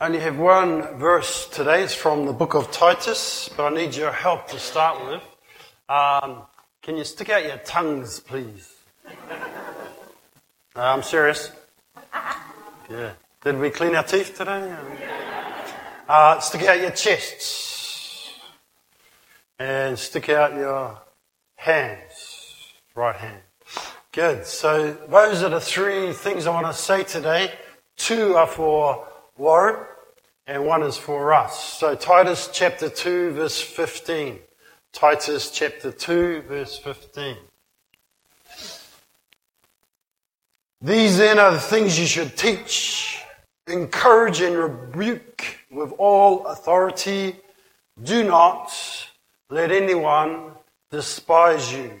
Only have one verse today. It's from the book of Titus, but I need your help to start with. Um, can you stick out your tongues, please? Uh, I'm serious. Yeah. Did we clean our teeth today? Uh, stick out your chests. And stick out your hands. Right hand. Good. So those are the three things I want to say today. Two are for Warren, and one is for us. So Titus chapter 2, verse 15. Titus chapter 2, verse 15. These then are the things you should teach, encourage and rebuke with all authority. Do not let anyone despise you.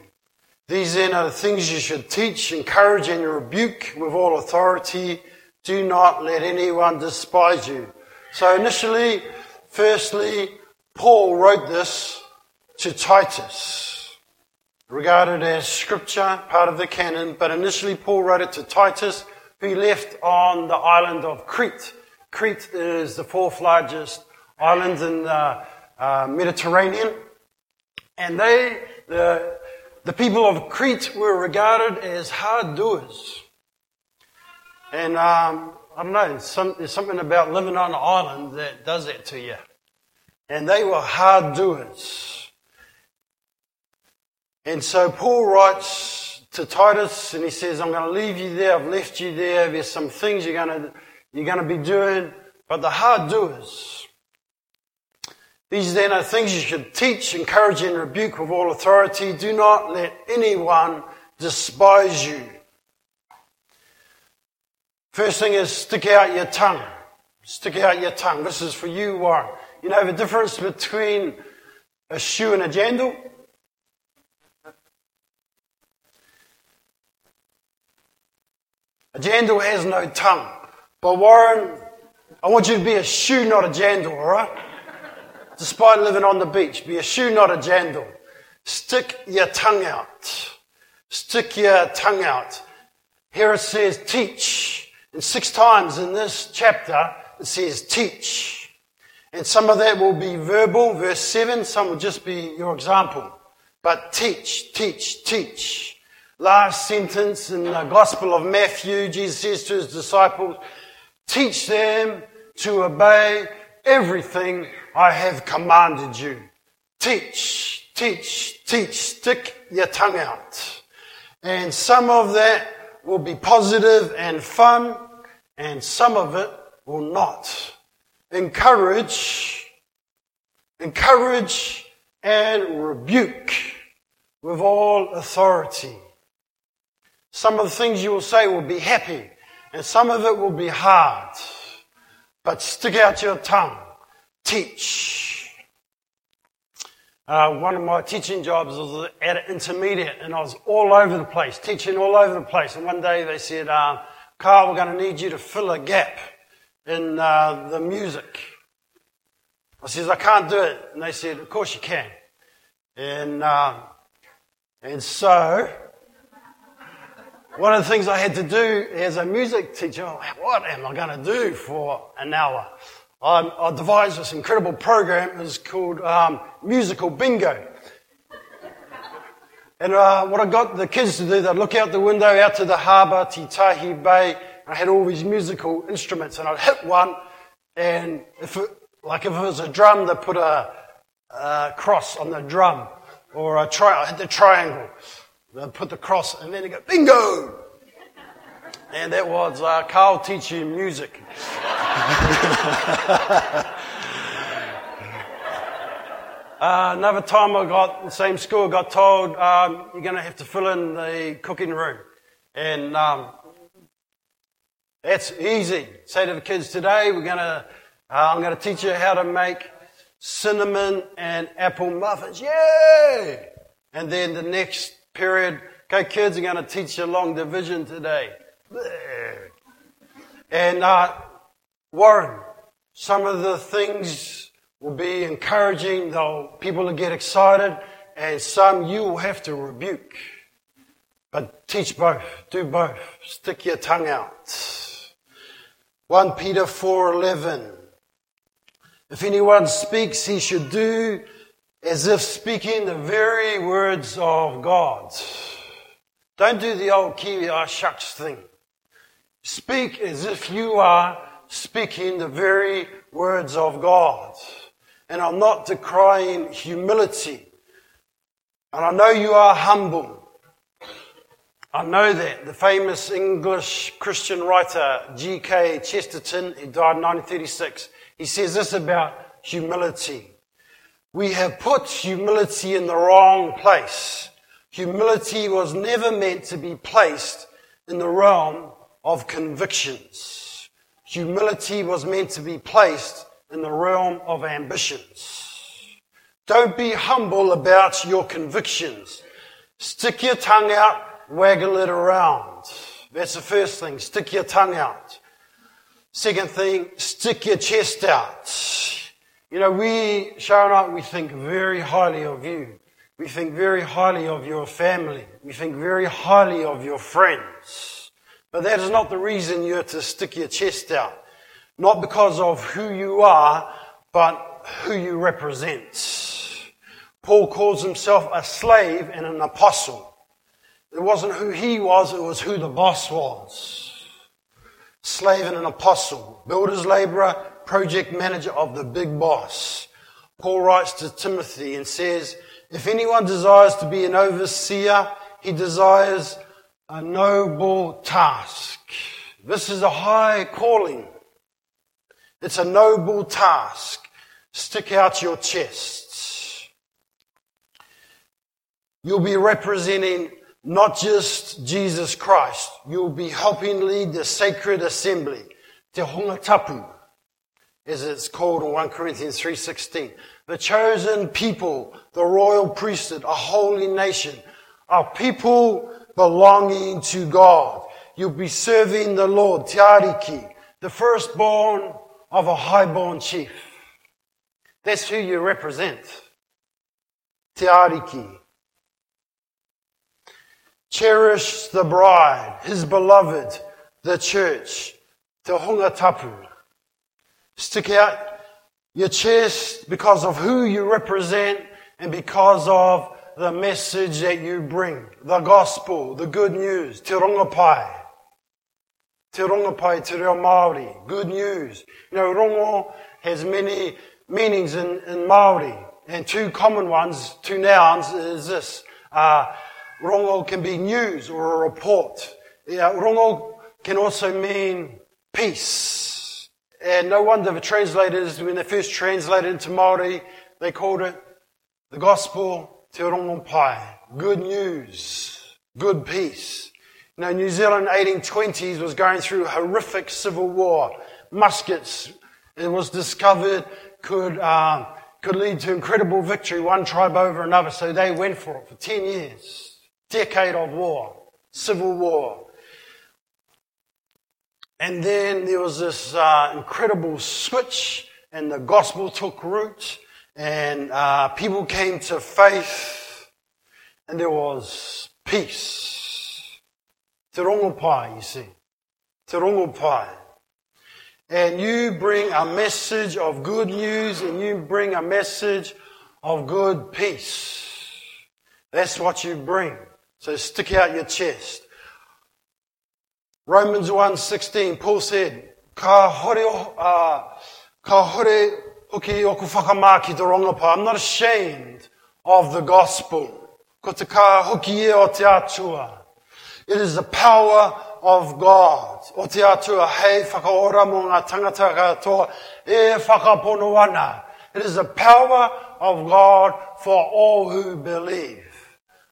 These then are the things you should teach, encourage and rebuke with all authority. Do not let anyone despise you. So initially, firstly, Paul wrote this to Titus, regarded as scripture, part of the canon, but initially Paul wrote it to Titus, who left on the island of Crete. Crete is the fourth largest island in the uh, Mediterranean. And they, the, the people of Crete were regarded as hard doers. And um, I don't know, some, there's something about living on an island that does that to you. And they were hard doers. And so Paul writes to Titus and he says, I'm going to leave you there. I've left you there. There's some things you're going to, you're going to be doing, but the hard doers. These then are things you should teach, encourage, and rebuke with all authority. Do not let anyone despise you. First thing is stick out your tongue. Stick out your tongue. This is for you, Warren. You know the difference between a shoe and a jandal? A jandal has no tongue. But Warren, I want you to be a shoe, not a jandal, alright? Despite living on the beach, be a shoe, not a jandal. Stick your tongue out. Stick your tongue out. Here it says teach. Six times in this chapter, it says teach. And some of that will be verbal, verse 7, some will just be your example. But teach, teach, teach. Last sentence in the Gospel of Matthew, Jesus says to his disciples, teach them to obey everything I have commanded you. Teach, teach, teach. Stick your tongue out. And some of that will be positive and fun, and some of it will not. Encourage, encourage and rebuke with all authority. Some of the things you will say will be happy, and some of it will be hard. But stick out your tongue. Teach. Uh, one of my teaching jobs was at an intermediate, and I was all over the place, teaching all over the place. And one day they said, uh, Carl, we're going to need you to fill a gap in uh, the music. I says, I can't do it. And they said, of course you can. And, uh, and so, one of the things I had to do as a music teacher, what am I going to do for an hour? I, I devised this incredible program. It's called um, Musical Bingo. And uh, what I got the kids to do, they'd look out the window out to the harbour, Titahi Bay, and I had all these musical instruments, and I'd hit one, and if it, like if it was a drum, they'd put a, a cross on the drum, or a tri- I hit the triangle, they'd put the cross, and then they'd go, bingo! And that was uh, Carl teaching music. Uh, another time I got the same school, got told um, you're going to have to fill in the cooking room, and um, that's easy. Say to the kids today, we're going to, uh, I'm going to teach you how to make cinnamon and apple muffins. Yay! And then the next period, okay, kids, are going to teach you long division today. And uh, Warren, some of the things will be encouraging, though people will get excited, and some you will have to rebuke. But teach both, do both. Stick your tongue out. 1 Peter 4:11 If anyone speaks, he should do as if speaking the very words of God. Don't do the old Kiwi ah shucks thing. Speak as if you are speaking the very words of God. And I'm not decrying humility. And I know you are humble. I know that. The famous English Christian writer G.K. Chesterton, he died in 1936, he says this about humility. We have put humility in the wrong place. Humility was never meant to be placed in the realm of convictions. Humility was meant to be placed in the realm of ambitions. Don't be humble about your convictions. Stick your tongue out, waggle it around. That's the first thing. Stick your tongue out. Second thing, stick your chest out. You know, we, Sharon and we think very highly of you. We think very highly of your family. We think very highly of your friends. But that is not the reason you're to stick your chest out. Not because of who you are, but who you represent. Paul calls himself a slave and an apostle. It wasn't who he was, it was who the boss was. Slave and an apostle, builder's laborer, project manager of the big boss. Paul writes to Timothy and says, if anyone desires to be an overseer, he desires a noble task. This is a high calling. It's a noble task. Stick out your chests. You'll be representing not just Jesus Christ. You'll be helping lead the sacred assembly, Te Honga Tapu, as it's called in 1 Corinthians 3.16. The chosen people, the royal priesthood, a holy nation, a people belonging to God. You'll be serving the Lord, Te Ariki, the firstborn of a highborn chief. That's who you represent. Te Ariki. Cherish the bride, his beloved, the church, Te Honga Tapu. Stick out your chest because of who you represent and because of the message that you bring. The gospel, the good news, Te Rongopai. Te Rongopai, Te Reo Māori. Good news. You know, rongo has many meanings in, in Māori. And two common ones, two nouns is this. Uh, rongo can be news or a report. Yeah, rongo can also mean peace. And no wonder the translators, when they first translated into Māori, they called it the gospel te rongo pai. Good news. Good peace. Know, New Zealand 1820s was going through horrific civil war. Muskets, it was discovered, could, uh, could lead to incredible victory, one tribe over another. So they went for it for 10 years. Decade of war. Civil war. And then there was this uh, incredible switch, and the gospel took root, and uh, people came to faith, and there was peace. Te rongopai, you see. Te rongopai. And you bring a message of good news, and you bring a message of good peace. That's what you bring. So stick out your chest. Romans 1.16, Paul said, Ka hore, uh, ka hore hoki oku whakamaki te rongapa. I'm not ashamed of the gospel. Ko te ka hoki e o te atua. It is the power of God. O te atua hei whakaora mo ngā tangata katoa e whakapono ana. It is the power of God for all who believe.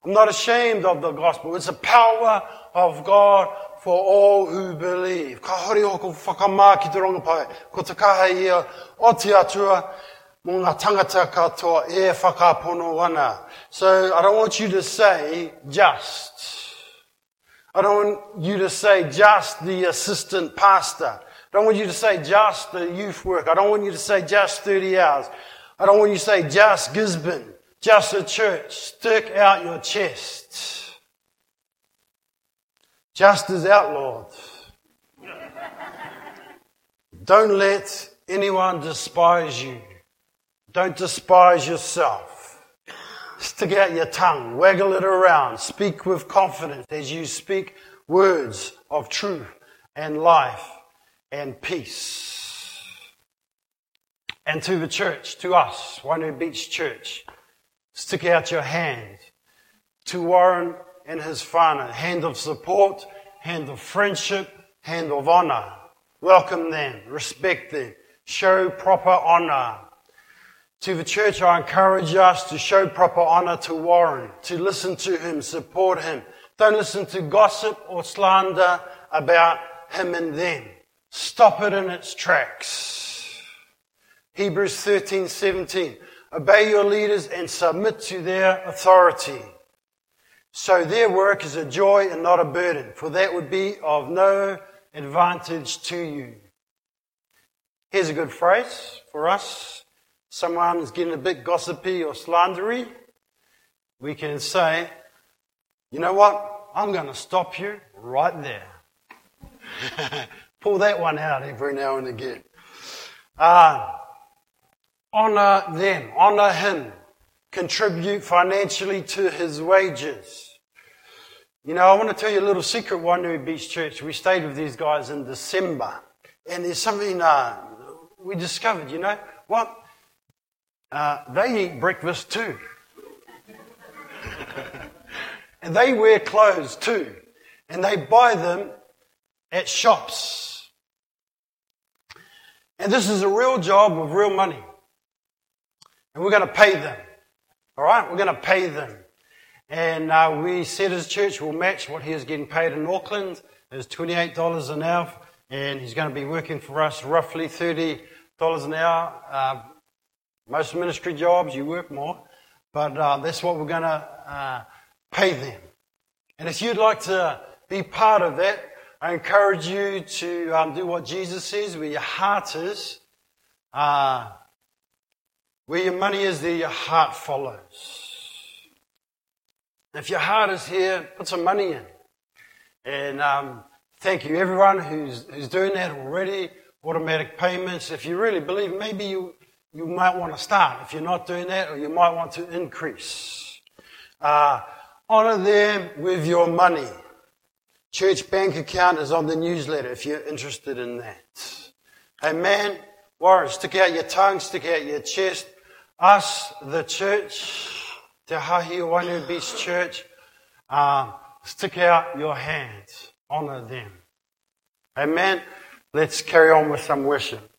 I'm not ashamed of the gospel. It's the power of God for all who believe. Ka hori hoko whakamā ki te rongapai. Ko te kaha ia o te atua mō ngā tangata katoa e whakapono wana. So I don't want you to say just. I don't want you to say just the assistant pastor. I don't want you to say just the youth work. I don't want you to say just 30 hours. I don't want you to say just Gisborne. Just the church. Stick out your chest. Just as outlawed. Don't let anyone despise you. Don't despise yourself. Stick out your tongue, waggle it around, speak with confidence as you speak words of truth and life and peace. And to the church, to us, Wainui Beach Church, stick out your hand. To Warren and his whānau, hand of support, hand of friendship, hand of honour. Welcome them, respect them, show proper honour. To the church, I encourage us to show proper honour to Warren, to listen to him, support him. Don't listen to gossip or slander about him and them. Stop it in its tracks. Hebrews 13, 17. Obey your leaders and submit to their authority. So their work is a joy and not a burden, for that would be of no advantage to you. Here's a good phrase for us. Someone is getting a bit gossipy or slandery. We can say, you know what? I'm going to stop you right there. Pull that one out every now and again. Uh, honor them, honor him, contribute financially to his wages. You know, I want to tell you a little secret, Wainui Beach Church. We stayed with these guys in December, and there's something uh, we discovered, you know, what? Uh, they eat breakfast too. and they wear clothes too. And they buy them at shops. And this is a real job with real money. And we're going to pay them. All right? We're going to pay them. And uh, we said as church we'll match what he is getting paid in Auckland. It's $28 an hour. And he's going to be working for us roughly $30 an hour. Uh, most ministry jobs, you work more. But uh, that's what we're going to uh, pay them. And if you'd like to be part of that, I encourage you to um, do what Jesus says, where your heart is. Uh, where your money is, there your heart follows. If your heart is here, put some money in. And um, thank you, everyone who's, who's doing that already. Automatic payments. If you really believe, maybe you, you might want to start. If you're not doing that, or you might want to increase. Uh, honor them with your money. Church bank account is on the newsletter if you're interested in that. Amen. Warren, stick out your tongue, stick out your chest. Us, the church, Te Hahi Wainui Beach Church, uh, stick out your hands. Honor them. Amen. Let's carry on with some worship.